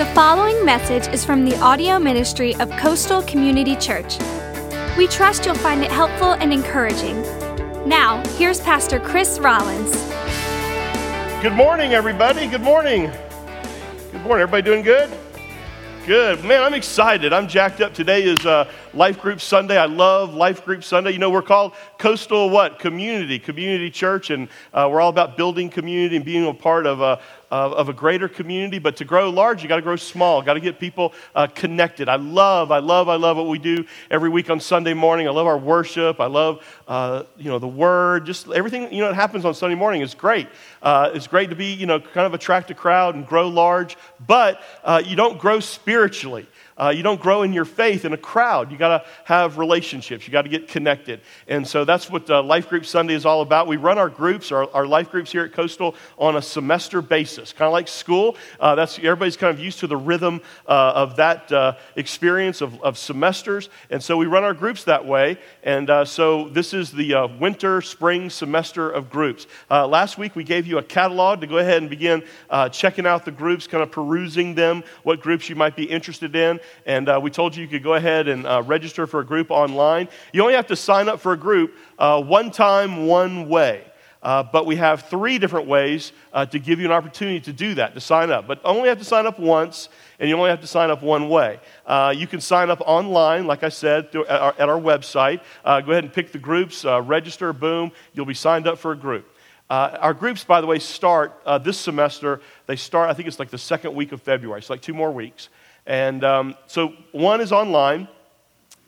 The following message is from the audio ministry of Coastal Community Church. We trust you'll find it helpful and encouraging. Now, here's Pastor Chris Rollins. Good morning, everybody. Good morning. Good morning. Everybody doing good? Good. Man, I'm excited. I'm jacked up. Today is uh, Life Group Sunday. I love Life Group Sunday. You know, we're called Coastal what? Community, Community Church, and uh, we're all about building community and being a part of a, of, of a greater community. But to grow large, you got to grow small. Got to get people uh, connected. I love, I love, I love what we do every week on Sunday morning. I love our worship. I love, uh, you know, the Word. Just everything you know that happens on Sunday morning is great. Uh, it's great to be, you know, kind of attract a crowd and grow large. But uh, you don't grow spiritually. Uh, you don't grow in your faith in a crowd. You got to have relationships. You got to get connected. And so that's what uh, Life Group Sunday is all about. We run our groups, our, our life groups here at Coastal, on a semester basis, kind of like school. Uh, that's everybody's kind of used to the rhythm uh, of that uh, experience of, of semesters, and so we run our groups that way. And uh, so this is the winter, spring semester of groups. last week we gave you a catalog to go ahead and begin checking out the groups, kind of perusing them, what groups you might be interested in and uh, we told you you could go ahead and uh, register for a group online. You only have to sign up for a group uh, one time, one way. Uh, but we have three different ways uh, to give you an opportunity to do that, to sign up. But only have to sign up once, and you only have to sign up one way. Uh, you can sign up online, like I said, through, at, our, at, our, website. go ahead and pick the groups, register, boom, you'll be signed up for a group. Uh, our groups, by the way, start uh, this semester. They start, I think it's like the second week of February. It's like two more weeks. And um, so one is online.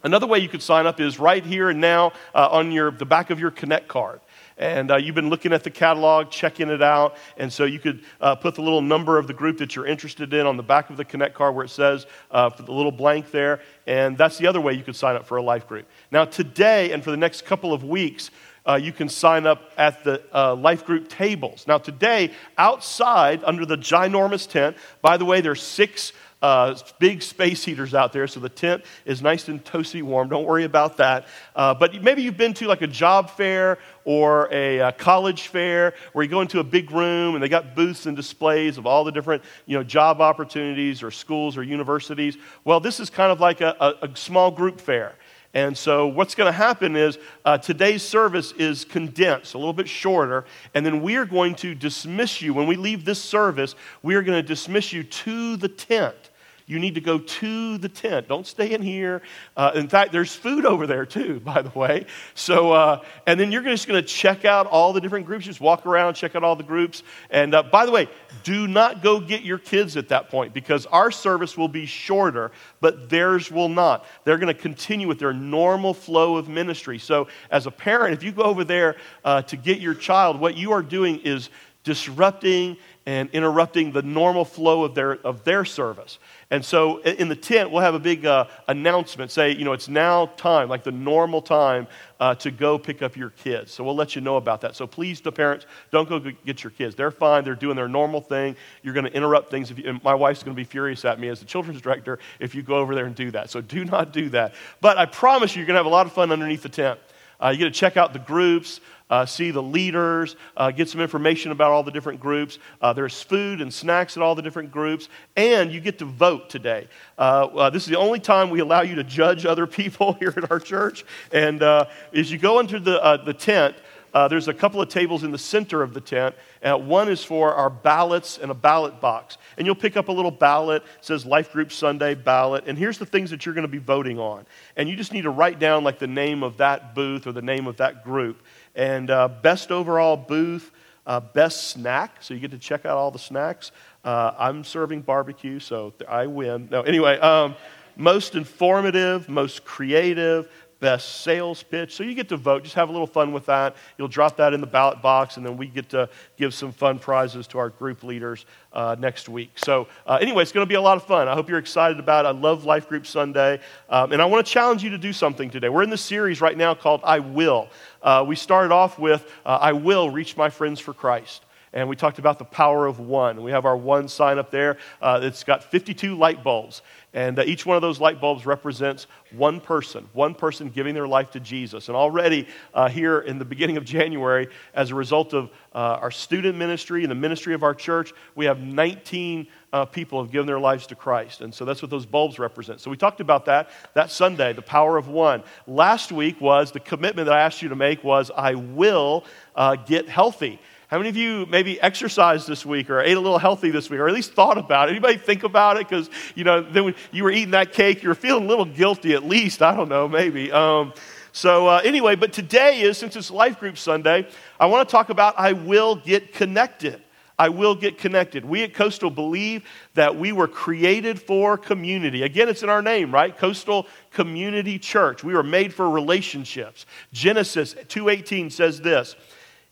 Another way you could sign up is right here and now uh, on your, the back of your Connect card. And uh, you've been looking at the catalog, checking it out. And so you could uh, put the little number of the group that you're interested in on the back of the Connect card where it says uh, the little blank there. And that's the other way you could sign up for a life group. Now, today and for the next couple of weeks, uh, you can sign up at the uh, life group tables. Now, today, outside under the ginormous tent, by the way, there's six uh, big space heaters out there, so the tent is nice and toasty warm. Don't worry about that. Uh, but maybe you've been to like a job fair or a, a, uh, college fair where you go into a big room and they got booths and displays of all the different you know, job opportunities or schools or universities. Well, this is kind of like a, a, a small group fair. And so, what's going to happen is uh, today's service is condensed, a little bit shorter, and then we are going to dismiss you. When we leave this service, we are going to dismiss you to the tent you need to go to the tent. Don't stay in here. Uh, in fact, there's food over there too, by the way. So, uh, and then you're just going to check out all the different groups. Just walk around, check out all the groups. And uh, by the way, do not go get your kids at that point because our service will be shorter, but theirs will not. They're going to continue with their normal flow of ministry. So, as a parent, if you go over there uh, to get your child, what you are doing is disrupting and interrupting the normal flow of their, of their service. And so in the tent, we'll have a big uh, announcement say, you know, it's now time, like the normal time uh, to go pick up your kids. So we'll let you know about that. So please, the parents, don't go get your kids. They're fine. They're doing their normal thing. You're going to interrupt things. If you, my wife's going to be furious at me as the children's director if you go over there and do that. So do not do that. But I promise you, you're going to have a lot of fun underneath the tent. Uh, you get to check out the groups uh, see the leaders, uh, get some information about all the different groups. Uh, there's food and snacks at all the different groups, and you get to vote today. Uh, uh, this is the only time we allow you to judge other people here at our church. And uh, as you go into the, the tent, uh, there's a couple of tables in the center of the tent. One is for our ballots and a ballot box. And you'll pick up a little ballot, it says Life Group Sunday ballot. And here's the things that you're going to be voting on. And you just need to write down like the name of that booth or the name of that group and uh, best overall booth, uh, best snack. So you get to check out all the snacks. Uh, I'm serving barbecue, so I win. No, anyway, um, most informative, most creative, best sales pitch. So you get to vote. Just have a little fun with that. You'll drop that in the ballot box, and then we get to give some fun prizes to our group leaders uh, next week. So, uh, anyway, it's going to be a lot of fun. I hope you're excited about it. I love Life Group Sunday. Um, and I want to challenge you to do something today. We're in the series right now called I Will. Uh, we started off with uh, I Will Reach My Friends for Christ and we talked about the power of one. We have our one sign up there. Uh, it's got 52 light bulbs, and uh, each one of those light bulbs represents one person, one person giving their life to Jesus. And already uh, here in the beginning of January, as a result of uh, our student ministry and the ministry of our church, we have 19 uh, people have given their lives to Christ. And so that's what those bulbs represent. So we talked about that that Sunday, the power of one. Last week was the commitment that I asked you to make was I will uh, get healthy. How many of you maybe exercised this week or ate a little healthy this week or at least thought about it? Anybody think about it? Because, you know, then you were eating that cake, you were feeling a little guilty at least. I don't know, maybe. Um, so, uh, anyway, but today is, since it's Life Group Sunday, I want to talk about I will get connected. I will get connected. We at Coastal believe that we were created for community. Again, it's in our name, right? Coastal Community Church. We were made for relationships. Genesis 2:18 says this: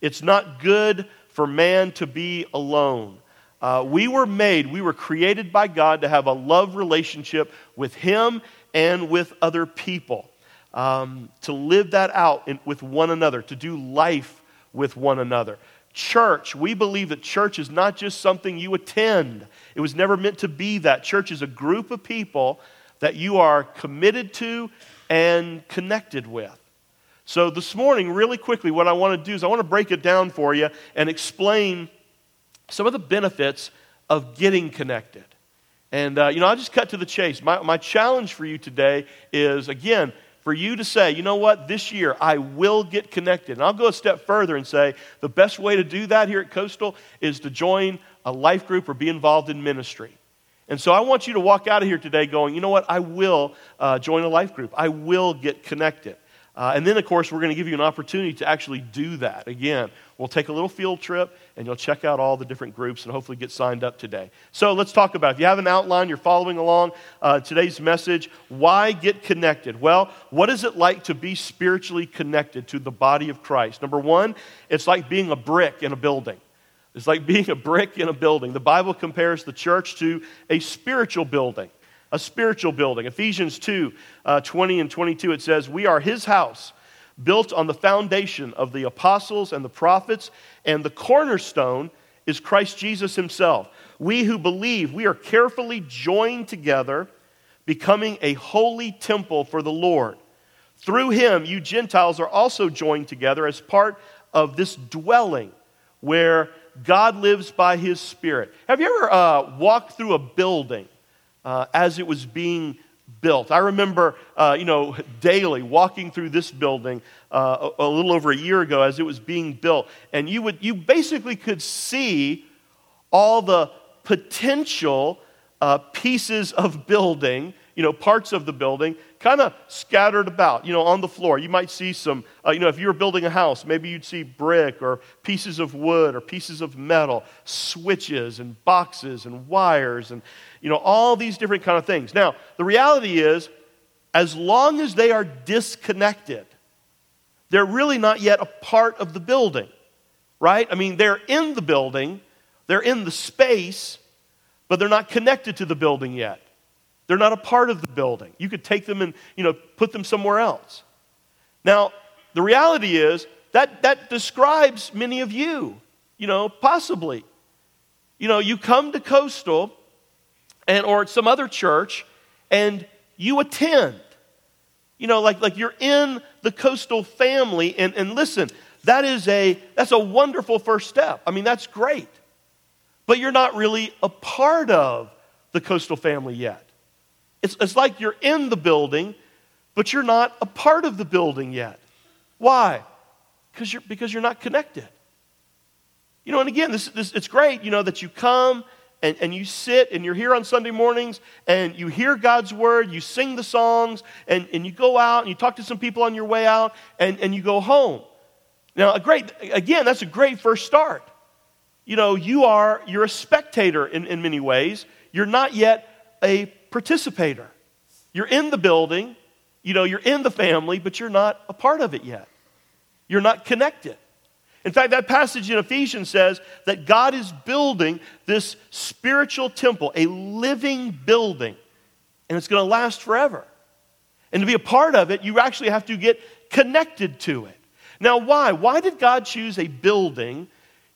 "It's not good for man to be alone." Uh, we were made, we were created by God to have a love relationship with Him and with other people, um, to live that out in, with one another, to do life with one another. Church, we believe that church is not just something you attend. It was never meant to be that. Church is a group of people that you are committed to and connected with. So, this morning, really quickly, what I want to do is I want to break it down for you and explain some of the benefits of getting connected. And, uh, you know, I'll just cut to the chase. My, my challenge for you today is, again, for you to say, you know what, this year I will get connected. And I'll go a step further and say the best way to do that here at Coastal is to join a life group or be involved in ministry. And so I want you to walk out of here today going, you know what, I will uh, join a life group. I will get connected. Uh, and then, of course, we're going to give you an opportunity to actually do that. Again, we'll take a little field trip and you'll check out all the different groups and hopefully get signed up today. So let's talk about it. If you have an outline, you're following along uh, today's message, why get connected? Well, what is it like to be spiritually connected to the body of Christ? Number one, it's like being a brick in a building. It's like being a brick in a building. The Bible compares the church to a spiritual building a spiritual building. Ephesians 2 uh, 20 and 22, it says, We are his house, built on the foundation of the apostles and the prophets, and the cornerstone is Christ Jesus himself. We who believe, we are carefully joined together, becoming a holy temple for the Lord. Through him, you Gentiles are also joined together as part of this dwelling where God lives by his Spirit. Have you ever uh, walked through a building? Uh, as it was being built. I remember, uh, you know, daily walking through this building uh, a, a, little over a year ago as it was being built, and you would you basically could see all the potential uh, pieces of building, you know, parts of the building kind of scattered about, you know, on the floor. You might see some, uh, you know, if you were building a house, maybe you'd see brick or pieces of wood or pieces of metal, switches and boxes and wires and, you know, all these different kind of things. Now, the reality is, as long as they are disconnected, they're really not yet a part of the building, right? I mean, they're in the building, they're in the space, but they're not connected to the building yet. They're not a part of the building. You could take them and, you know, put them somewhere else. Now, the reality is that that describes many of you, you know, possibly. You know, you come to Coastal and or some other church and you attend. You know, like, like you're in the Coastal family and, and listen, that is a that's a wonderful first step. I mean, that's great. But you're not really a part of the Coastal family yet. It's, it's like you're in the building, but you're not a part of the building yet. Why? Because you're, because you're not connected. You know, and again, this, this, it's great, you know, that you come and, and you sit and you're here on Sunday mornings and you hear God's word, you sing the songs, and, and you go out and you talk to some people on your way out and, and you go home. Now, a great, again, that's a great first start. You know, you are, you're a spectator in, in many ways. You're not yet a participator. You're in the building, you know, you're in the family, but you're not a part of it yet. You're not connected. In fact, that passage in Ephesians says that God is building this spiritual temple, a living building, and it's going to last forever. And to be a part of it, you actually have to get connected to it. Now, why? Why did God choose a building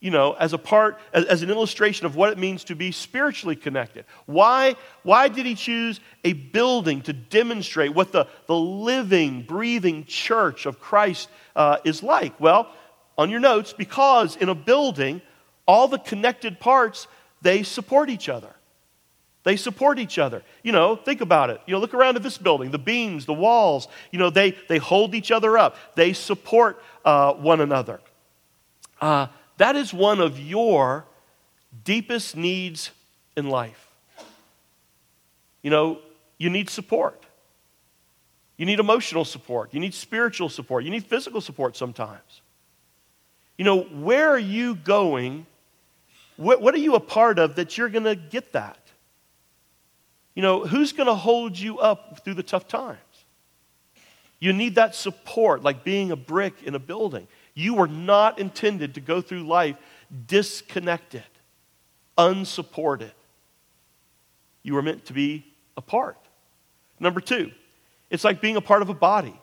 you know, as a part, as, as, an illustration of what it means to be spiritually connected. Why, why did he choose a building to demonstrate what the, the living, breathing church of Christ uh, is like? Well, on your notes, because in a building, all the connected parts, they support each other. They support each other. You know, think about it. You know, look around at this building, the beams, the walls, you know, they, they hold each other up. They support uh, one another. Uh, that is one of your deepest needs in life. You know, you need support. You need emotional support. You need spiritual support. You need physical support sometimes. You know, where are you going? What, what are you a part of that you're going to get that? You know, who's going to hold you up through the tough times? You need that support, like being a brick in a building. You were not intended to go through life disconnected, unsupported. You were meant to be a part. Number two, it's like being a part of a body.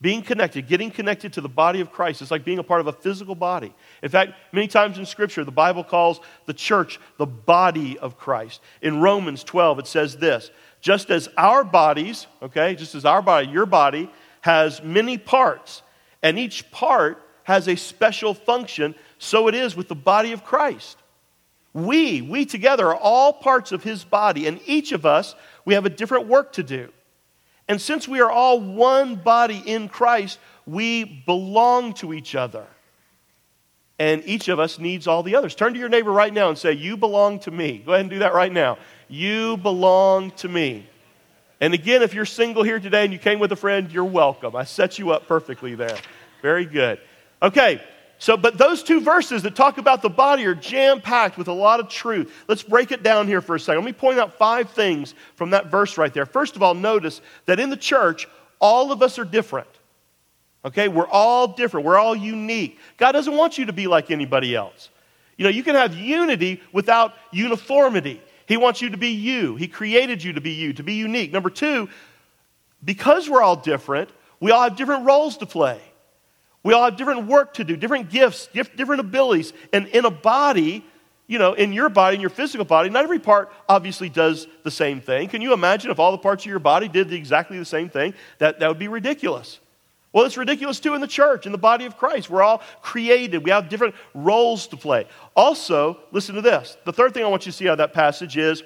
Being connected, getting connected to the body of Christ is like being a part of a physical body. In fact, many times in Scripture, the Bible calls the church the body of Christ. In Romans 12, it says this just as our bodies, okay, just as our body, your body, has many parts, and each part has a special function, so it is with the body of Christ. We, we together are all parts of his body, and each of us, we have a different work to do. And since we are all one body in Christ, we belong to each other. And each of us needs all the others. Turn to your neighbor right now and say, You belong to me. Go ahead and do that right now. You belong to me. And again, if you're single here today and you came with a friend, you're welcome. I set you up perfectly there. Very good. Okay, so, but those two verses that talk about the body are jam packed with a lot of truth. Let's break it down here for a second. Let me point out five things from that verse right there. First of all, notice that in the church, all of us are different. Okay, we're all different, we're all unique. God doesn't want you to be like anybody else. You know, you can have unity without uniformity. He wants you to be you. He created you to be you, to be unique. Number two, because we're all different, we all have different roles to play. We all have different work to do, different gifts, different abilities. And in a body, you know, in your body, in your physical body, not every part obviously does the same thing. Can you imagine if all the parts of your body did exactly the same thing? That, that would be ridiculous. Well, it's ridiculous too in the church, in the body of Christ. We're all created, we have different roles to play. Also, listen to this. The third thing I want you to see out of that passage is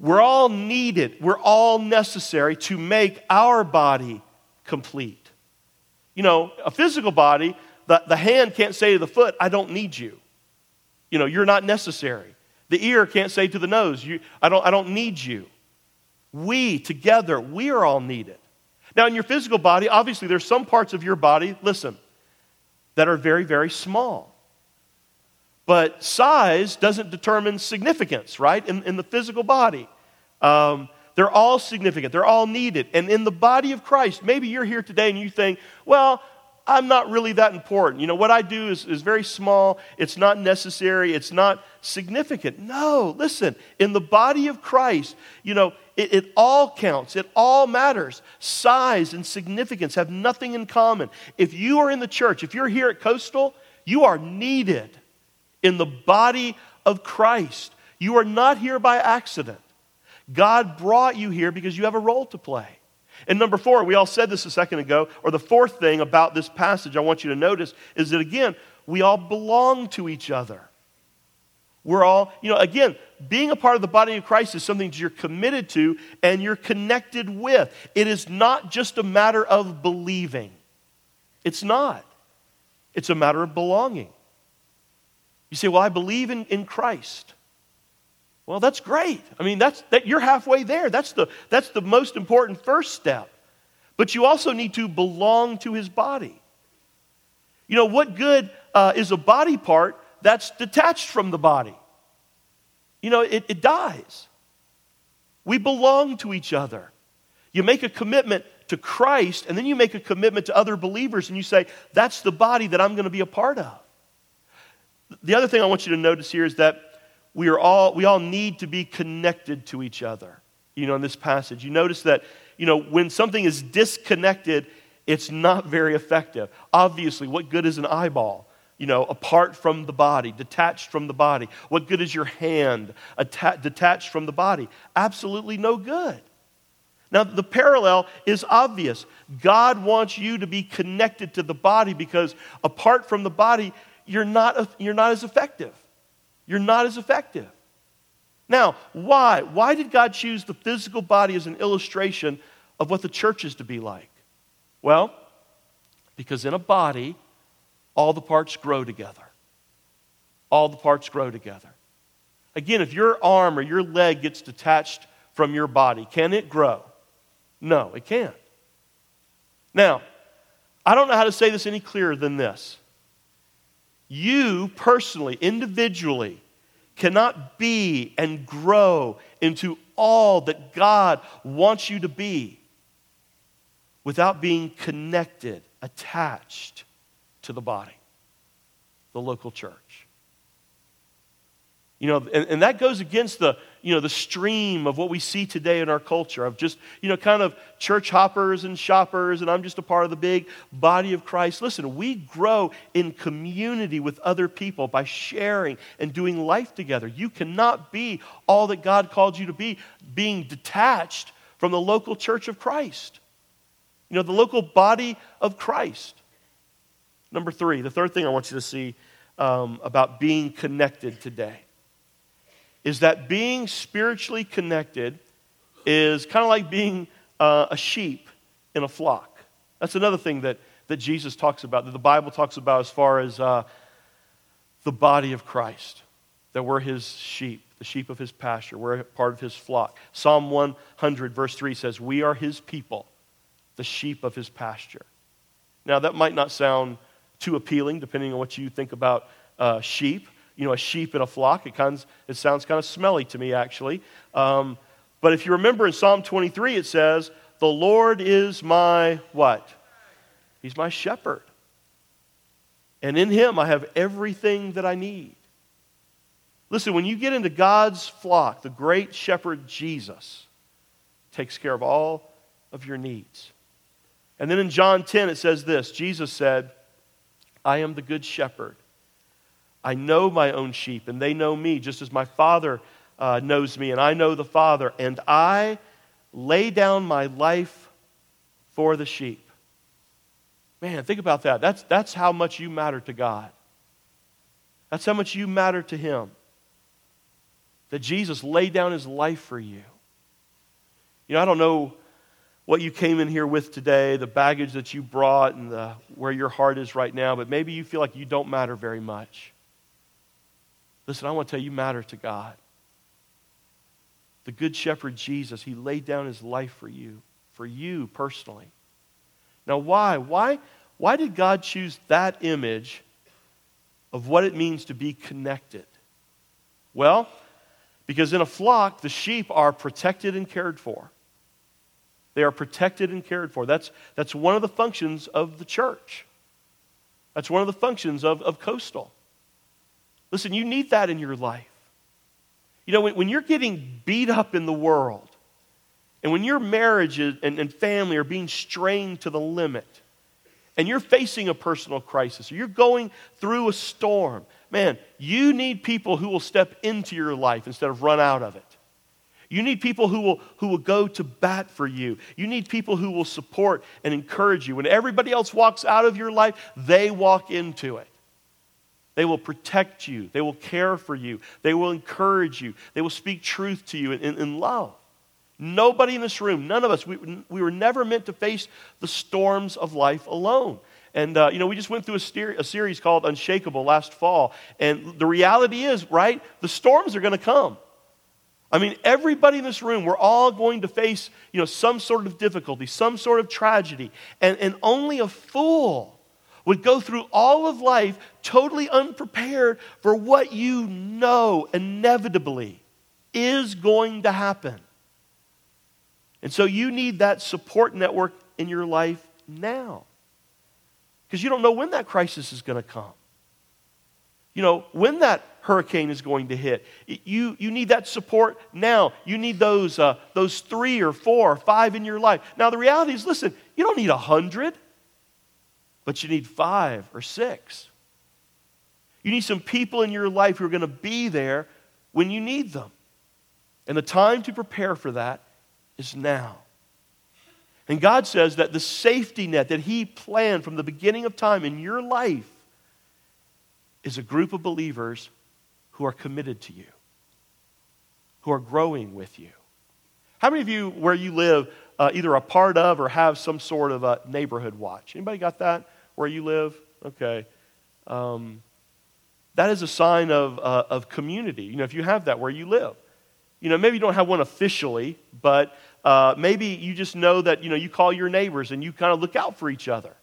we're all needed, we're all necessary to make our body complete. You know, a physical body, the, the hand can't say to the foot, I don't need you. You know, you're not necessary. The ear can't say to the nose, you, I, don't, I don't need you. We together, we are all needed. Now, in your physical body, obviously, there's some parts of your body, listen, that are very, very small. But size doesn't determine significance, right? In, in the physical body. Um, they're all significant, they're all needed. And in the body of Christ, maybe you're here today and you think, well, I'm not really that important. You know, what I do is, is very small, it's not necessary, it's not significant. No, listen, in the body of Christ, you know, it, it, all counts, it all matters. Size and significance have nothing in common. If you are in the church, if you're here at Coastal, you are needed in the body of Christ. You are not here by accident. God brought you here because you have a role to play. And number four, we all said this a second ago, or the fourth thing about this passage I want you to notice is that again, we all belong to each other. We're all, you know, again, being a part of the body of Christ is something that you're committed to and you're connected with. It is not just a matter of believing, it's not. It's a matter of belonging. You say, Well, I believe in, in Christ. Well, that's great. I mean, that's, that, you're halfway there. That's the, that's the most important first step. But you also need to belong to his body. You know, what good uh, is a body part that's detached from the body? You know, it, it dies. We belong to each other. You make a commitment to Christ, and then you make a commitment to other believers, and you say, That's the body that I'm going to be a part of. The other thing I want you to notice here is that we are all we all need to be connected to each other you know in this passage. You notice that you know when something is disconnected it's not very effective. Obviously what good is an eyeball you know apart from the body detached from the body? What good is your hand atta- detached from the body? Absolutely no good. Now the parallel is obvious. God wants you to be connected to the body because apart from the body you're not, you're not as effective you're not as effective. Now, why? Why did God choose the physical body as an illustration of what the church is to be like? Well, because in a body, all the parts grow together. All the parts grow together. Again, if your arm or your leg gets detached from your body, can it grow? No, it can't. Now, I don't know how to say this any clearer than this. You personally, individually, cannot be and grow into all that God wants you to be without being connected, attached to the body, the local church. You know, and, and that goes against the, you know, the stream of what we see today in our culture of just, you know, kind of church hoppers and shoppers, and I'm just a part of the big body of Christ. Listen, we grow in community with other people by sharing and doing life together. You cannot be all that God called you to be, being detached from the local church of Christ. You know, the local body of Christ. Number three, the third thing I want you to see um, about being connected today is that being spiritually connected is kind of like being uh, a sheep in a flock. That's another thing that, that Jesus talks about, that the Bible talks about as far as uh, the body of Christ, that we're his sheep, the sheep of his pasture, we're part of his flock. Psalm 100, verse 3 says, We are his people, the sheep of his pasture. Now, that might not sound too appealing, depending on what you think about uh, sheep you know, a sheep in a flock. It, kind of, it sounds kind of smelly to me, actually. Um, but if you remember in Psalm 23, it says, The Lord is my what? He's my shepherd. And in him I have everything that I need. Listen, when you get into God's flock, the great shepherd Jesus takes care of all of your needs. And then in John 10, it says this Jesus said, I am the good shepherd. I know my own sheep, and they know me, just as my Father uh, knows me, and I know the Father, and I lay down my life for the sheep. Man, think about that. That's, that's how much you matter to God. That's how much you matter to Him. That Jesus laid down His life for you. You know, I don't know what you came in here with today, the baggage that you brought, and the, where your heart is right now, but maybe you feel like you don't matter very much. Listen, I want to tell you, you matter to God. The Good Shepherd Jesus, He laid down His life for you, for you personally. Now, why? Why, why did God choose that image of what it means to be connected? Well, because in a flock, the sheep are protected and cared for. They are protected and cared for. That's, that's one of the functions of the church. That's one of the functions of, of Coastal. Listen, you need that in your life. You know, when, when you're getting beat up in the world, and when your marriage and, and family are being strained to the limit, and you're facing a personal crisis, or you're going through a storm, man, you need people who will step into your life instead of run out of it. You need people who will, who will go to bat for you. You need people who will support and encourage you. When everybody else walks out of your life, they walk into it. They will protect you. They will care for you. They will encourage you. They will speak truth to you in, in, in love. Nobody in this room, none of us, we, we were never meant to face the storms of life alone. And, uh, you know, we just went through a, ser- a series called Unshakable last fall. And the reality is, right, the storms are going to come. I mean, everybody in this room, we're all going to face, you know, some sort of difficulty, some sort of tragedy. And, and only a fool would go through all of life totally unprepared for what you know inevitably is going to happen. And so you need that support network in your life now. Because you don't know when that crisis is going to come. You know, when that hurricane is going to hit. You, you need that support now. You need those, uh, those three or four or five in your life. Now, the reality is listen, you don't need a hundred but you need five or six. You need some people in your life who are going to be there when you need them. And the time to prepare for that is now. And God says that the safety net that He planned from the beginning of time in your life is a group of believers who are committed to you. who are growing with you? How many of you, where you live, uh, either a part of or have some sort of a neighborhood watch? Anybody got that where you live? Okay. Um, that is a sign of, uh, of community. You know, if you have that where you live. You know, maybe you don't have one officially, but uh, maybe you just know that, you know, you call your neighbors and you kind of look out for each other.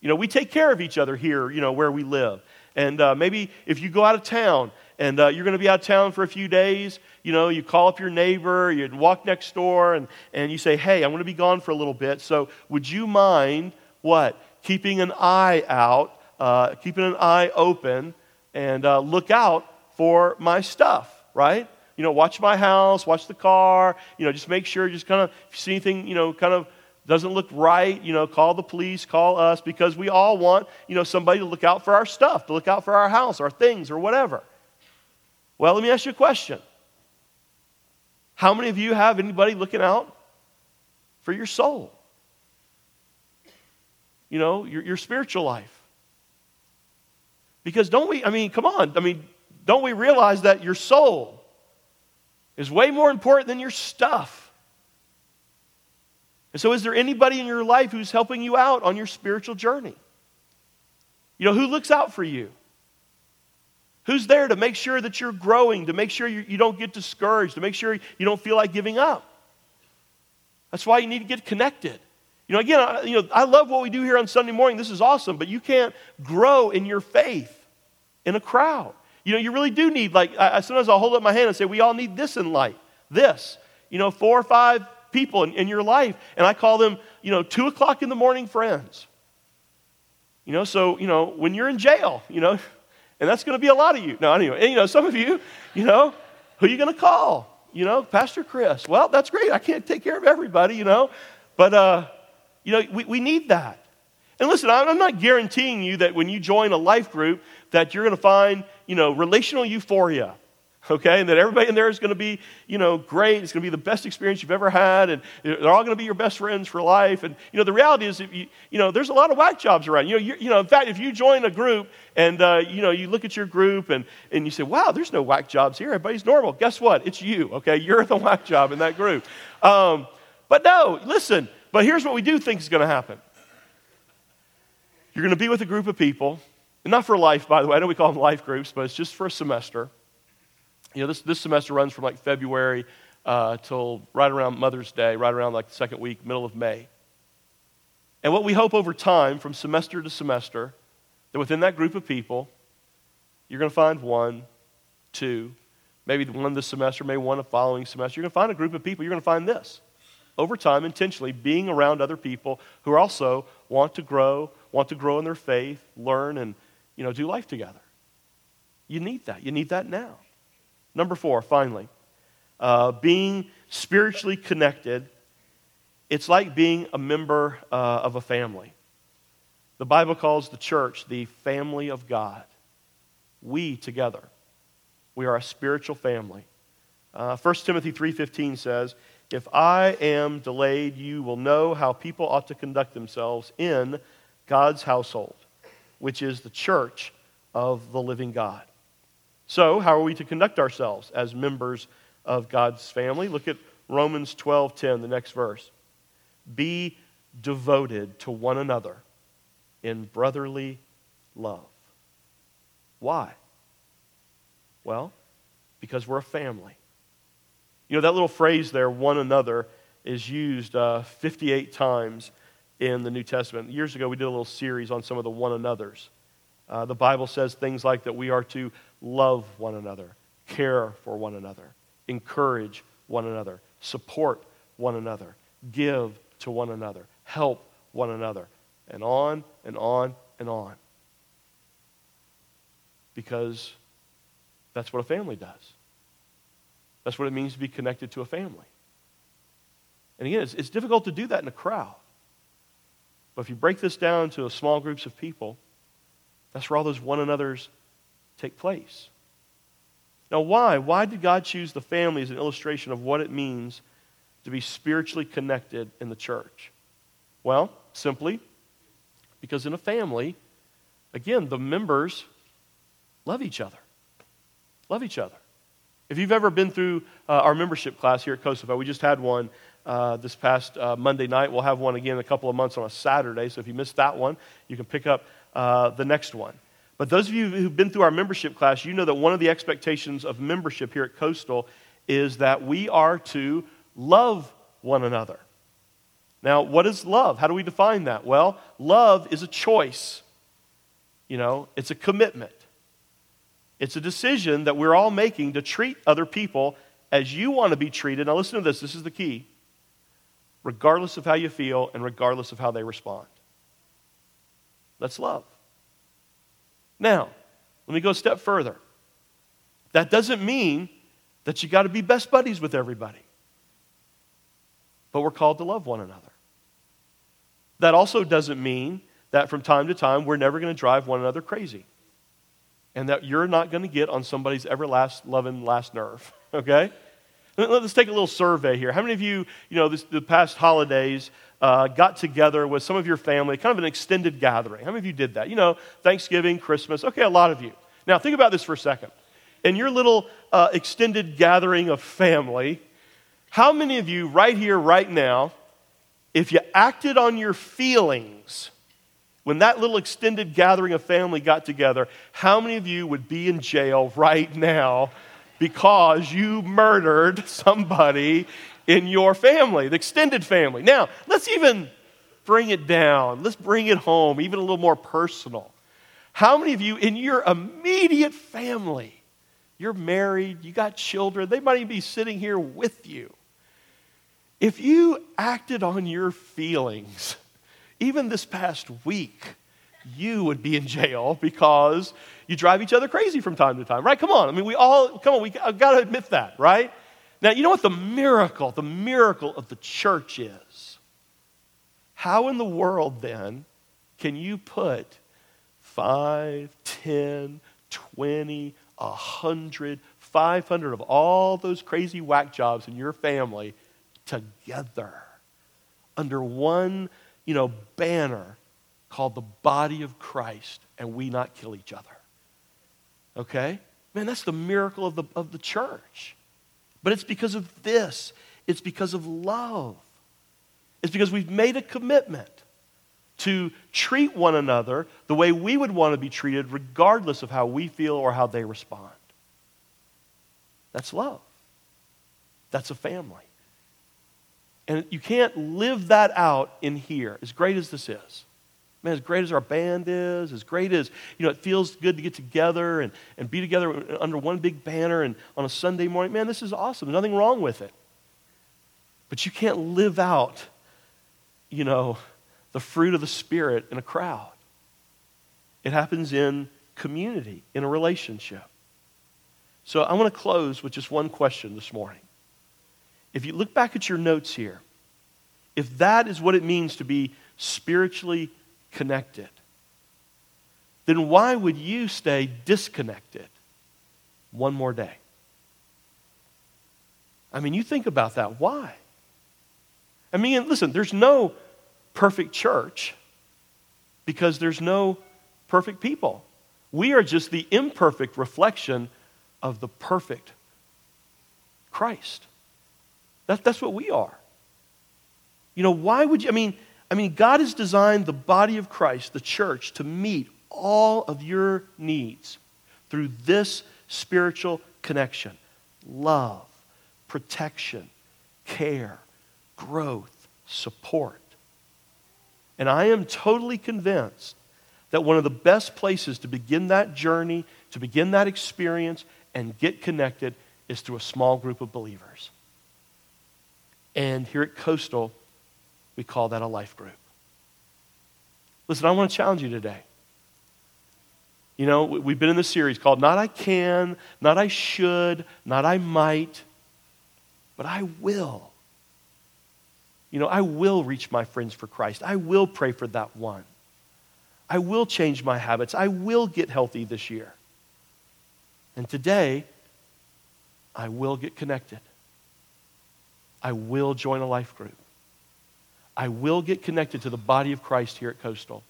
You know, we take care of each other here, you know, where we live. And uh, maybe if you go out of town and uh, you're going to be out of town for a few days, you know, you call up your neighbor, you walk next door, and, and you say, hey, I'm going to be gone for a little bit. So would you mind what? Keeping an eye out, uh, keeping an eye open, and uh, look out for my stuff, right? You know, watch my house, watch the car, you know, just make sure, just kind of, if you see anything, you know, kind of doesn't look right, you know, call the police, call us, because we all want, you know, somebody to look out for our stuff, to look out for our house, our things, or whatever. Well, let me ask you a question. How many of you have anybody looking out for your soul? You know, your, your spiritual life. Because don't we, I mean, come on, I mean, don't we realize that your soul is way more important than your stuff? And so, is there anybody in your life who's helping you out on your spiritual journey? You know, who looks out for you? Who's there to make sure that you're growing, to make sure you, you don't get discouraged, to make sure you don't feel like giving up? That's why you need to get connected. You know, again, I, you know, I love what we do here on Sunday morning. This is awesome, but you can't grow in your faith in a crowd. You know, you really do need, like, I, sometimes I'll hold up my hand and say, we all need this in life. This. You know, four or five people in, in your life, and I call them, you know, two o'clock in the morning friends. You know, so, you know, when you're in jail, you know, and that's going to be a lot of you. No, anyway, and, you know, some of you, you know, who are you going to call? You know, Pastor Chris. Well, that's great. I can't take care of everybody, you know, but, uh, you know, we, we need that. And listen, I'm not guaranteeing you that when you join a life group that you're going to find, you know, relational euphoria okay? And that everybody in there is going to be, you know, great. It's going to be the best experience you've ever had, and they're all going to be your best friends for life. And, you know, the reality is, if you, you know, there's a lot of whack jobs around. You know, you know in fact, if you join a group and, uh, you know, you look at your group and, and you say, wow, there's no whack jobs here. Everybody's normal. Guess what? It's you, okay? You're the whack job in that group. Um, but no, listen, but here's what we do think is going to happen. You're going to be with a group of people, and not for life, by the way. I know we call them life groups, but it's just for a semester you know, this, this semester runs from like February uh, till right around Mother's Day, right around like the second week, middle of May. And what we hope over time, from semester to semester, that within that group of people, you're going to find one, two, maybe one this semester, maybe one the following semester. You're going to find a group of people, you're going to find this. Over time, intentionally being around other people who also want to grow, want to grow in their faith, learn, and you know, do life together. You need that. You need that now. Number four, finally, uh, being spiritually connected, it's like being a member uh, of a family. The Bible calls the church the family of God. We together, we are a spiritual family. Uh, 1 Timothy 3.15 says, If I am delayed, you will know how people ought to conduct themselves in God's household, which is the church of the living God. So, how are we to conduct ourselves as members of God's family? Look at Romans 12:10, the next verse. Be devoted to one another in brotherly love. Why? Well, because we're a family. You know, that little phrase there, one another, is used uh, 58 times in the New Testament. Years ago, we did a little series on some of the one another's. Uh, the Bible says things like that we are to love one another, care for one another, encourage one another, support one another, give to one another, help one another, and on and on and on. Because that's what a family does. That's what it means to be connected to a family. And again, it's, it's difficult to do that in a crowd. But if you break this down to small groups of people, that's where all those one another's take place. Now, why? Why did God choose the family as an illustration of what it means to be spiritually connected in the church? Well, simply because in a family, again, the members love each other. Love each other. If you've ever been through uh, our membership class here at Coastal, we just had one uh, this past uh, Monday night. We'll have one again in a couple of months on a Saturday. So if you missed that one, you can pick up uh, the next one. But those of you who've been through our membership class, you know that one of the expectations of membership here at Coastal is that we are to love one another. Now, what is love? How do we define that? Well, love is a choice. You know, it's a commitment. It's a decision that we're all making to treat other people as you want to be treated. Now, listen to this this is the key. Regardless of how you feel and regardless of how they respond. That's love. Now, let me go a step further. That doesn't mean that you got to be best buddies with everybody, but we're called to love one another. That also doesn't mean that from time to time we're never going to drive one another crazy and that you're not going to get on somebody's everlasting loving last nerve, okay? Let's take a little survey here. How many of you, you know, this, the past holidays uh, got together with some of your family, kind of an extended gathering? How many of you did that? You know, Thanksgiving, Christmas. Okay, a lot of you. Now, think about this for a second. In your little uh, extended gathering of family, how many of you, right here, right now, if you acted on your feelings when that little extended gathering of family got together, how many of you would be in jail right now because you murdered somebody in your family, the extended family? Now, let's even bring it down. Let's bring it home, even a little more personal. How many of you in your immediate family, you're married, you got children, they might even be sitting here with you. If you acted on your feelings, even this past week, you would be in jail because you drive each other crazy from time to time, right? Come on. I mean, we all, come on, we got to admit that, right? Now, you know what the miracle, the miracle of the church is? How in the world then can you put 5, 10, 20, 100, 500 of all those crazy whack jobs in your family together under one, you know, banner called the body of Christ and we not kill each other. Okay? Man, that's the miracle of the, of the church. But it's because of this. It's because of love. It's because we've made a commitment to treat one another the way we would want to be treated, regardless of how we feel or how they respond. That's love. That's a family. And you can't live that out in here, as great as this is. Man, as great as our band is, as great as, you know, it feels good to get together and, and be together under one big banner and on a Sunday morning. Man, this is awesome. There's nothing wrong with it. But you can't live out, you know, the fruit of the Spirit in a crowd. It happens in community, in a relationship. So I want to close with just one question this morning. If you look back at your notes here, if that is what it means to be spiritually connected, then why would you stay disconnected one more day? I mean, you think about that. Why? I mean, listen, there's no perfect church because there's no perfect people. We are just the imperfect reflection of the perfect Christ. That, that's what we are. You know, why would you? I mean, I mean, God has designed the body of Christ, the church, to meet all of your needs through this spiritual connection love, protection, care, growth, support. And I am totally convinced that one of the best places to begin that journey, to begin that experience, and get connected is through a small group of believers. And here at Coastal, we call that a life group. Listen, I want to challenge you today. You know, we've been in this series called Not I Can, Not I Should, Not I Might, but I will. You know, I will reach my friends for Christ. I will pray for that one. I will change my habits. I will get healthy this year. And today, I will get connected. I will join a life group. I will get connected to the body of Christ here at Coastal.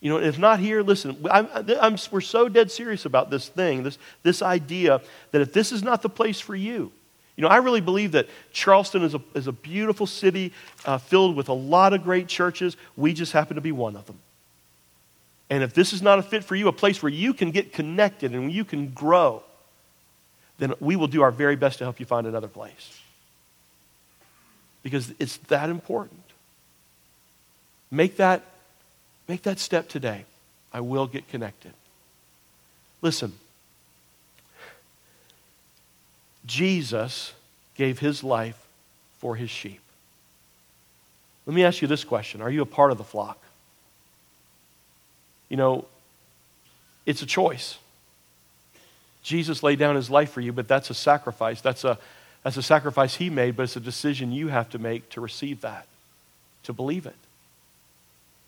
You know, if not here, listen, I'm, I'm, we're so dead serious about this thing, this, this idea that if this is not the place for you, you know, I really believe that Charleston is a, is a beautiful city uh, filled with a lot of great churches. We just happen to be one of them. And if this is not a fit for you, a place where you can get connected and you can grow, then we will do our very best to help you find another place. Because it's that important. Make that, make that step today. I will get connected. Listen, Jesus gave his life for his sheep. Let me ask you this question Are you a part of the flock? You know, it's a choice. Jesus laid down his life for you, but that's a sacrifice. That's a, that's a sacrifice he made, but it's a decision you have to make to receive that, to believe it.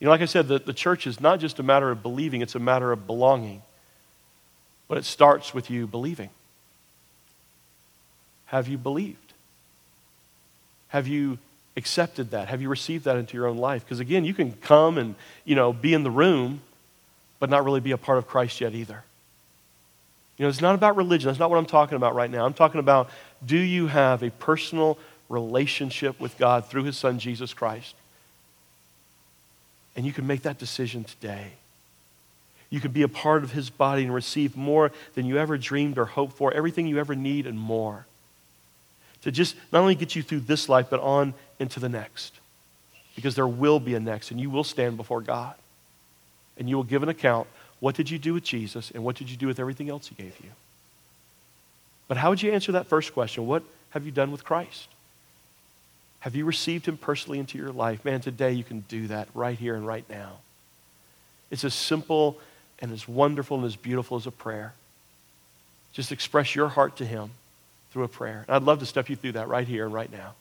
You know, like I said, the, the church is not just a matter of believing, it's a matter of belonging. But it starts with you believing. Have you believed? Have you accepted that? Have you received that into your own life? Because again, you can come and, you know, be in the room, but not really be a part of Christ yet either. You know, it's not about religion. That's not what I'm talking about right now. I'm talking about do you have a personal relationship with God through his son Jesus Christ? And you can make that decision today. You can be a part of his body and receive more than you ever dreamed or hoped for, everything you ever need and more. To just not only get you through this life, but on into the next. Because there will be a next, and you will stand before God and you will give an account. What did you do with Jesus, and what did you do with everything else he gave you? But how would you answer that first question? What have you done with Christ? Have you received him personally into your life? Man, today you can do that right here and right now. It's as simple and as wonderful and as beautiful as a prayer. Just express your heart to him through a prayer. And I'd love to step you through that right here and right now.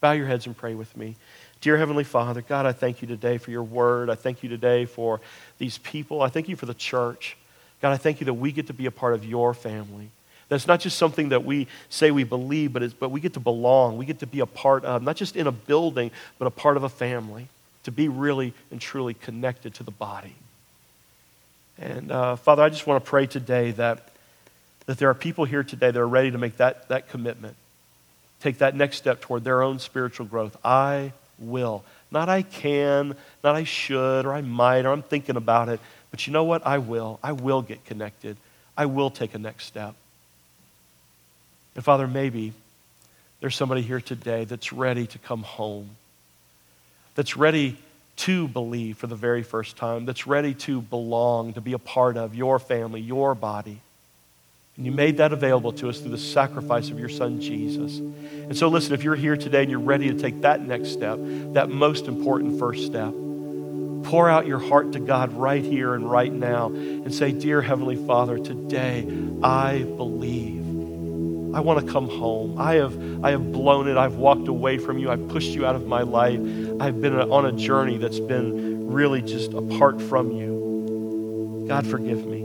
Bow your heads and pray with me. Dear Heavenly Father, God, I thank you today for your word. I thank you today for these people. I thank you for the church. God, I thank you that we get to be a part of your family. That's not just something that we say we believe, but, but we get to belong. We get to be a part of, not just in a building, but a part of a family, to be really and truly connected to the body. And uh, Father, I just want to pray today that, that there are people here today that are ready to make that, that commitment, take that next step toward their own spiritual growth. I will. Not I can, not I should, or I might, or I'm thinking about it. But you know what? I will. I will get connected. I will take a next step. And Father, maybe there's somebody here today that's ready to come home, that's ready to believe for the very first time, that's ready to belong, to be a part of your family, your body. And you made that available to us through the sacrifice of your son, Jesus. And so, listen, if you're here today and you're ready to take that next step, that most important first step, pour out your heart to God right here and right now and say, Dear Heavenly Father, today I believe. I want to come home. I have, I have blown it. I've walked away from you. I've pushed you out of my life. I've been on a journey that's been really just apart from you. God, forgive me.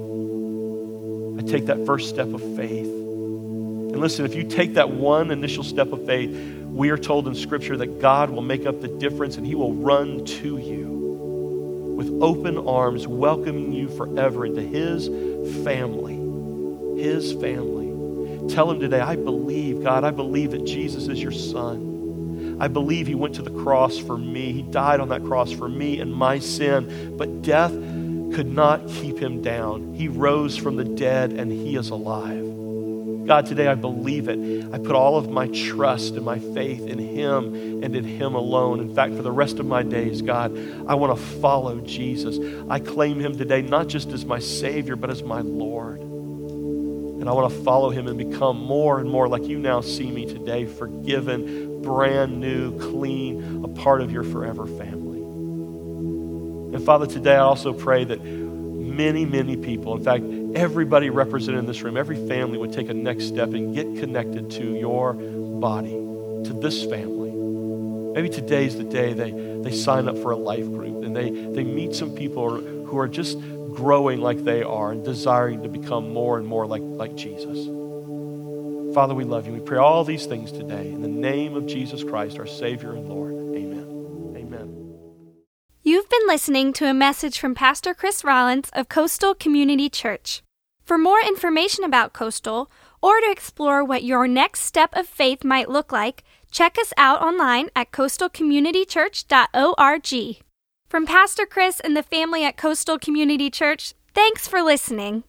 I take that first step of faith. And listen, if you take that one initial step of faith, we are told in Scripture that God will make up the difference and He will run to you with open arms, welcoming you forever into His family. His family. Tell Him today, I believe, God, I believe that Jesus is your Son. I believe He went to the cross for me. He died on that cross for me and my sin. But death, could not keep him down. He rose from the dead and he is alive. God, today I believe it. I put all of my trust and my faith in Him and in Him alone. In fact, for the rest of my days, God, I want to follow Jesus. I claim Him today not just as my Savior, but as my Lord. And I want to follow Him and become more and more like you now see me today, forgiven, brand new, clean, a part of your forever family. And Father, today I also pray that many, many people, in fact, everybody represented in this room, every family would take a next step and get connected to your body, to this family. Maybe today's the day they, they sign up for a life group and they, they meet some people who are just growing like they are and desiring to become more and more like, like Jesus. Father, we love you. We pray all these things today in the name of Jesus Christ, our Savior and Lord. Amen. Amen. You've been listening to a message from Pastor Chris Rollins of Coastal Community Church. For more information about Coastal, or to explore what your next step of faith might look like, check us out online at coastalcommunitychurch.org. From Pastor Chris and the family at Coastal Community Church, thanks for listening.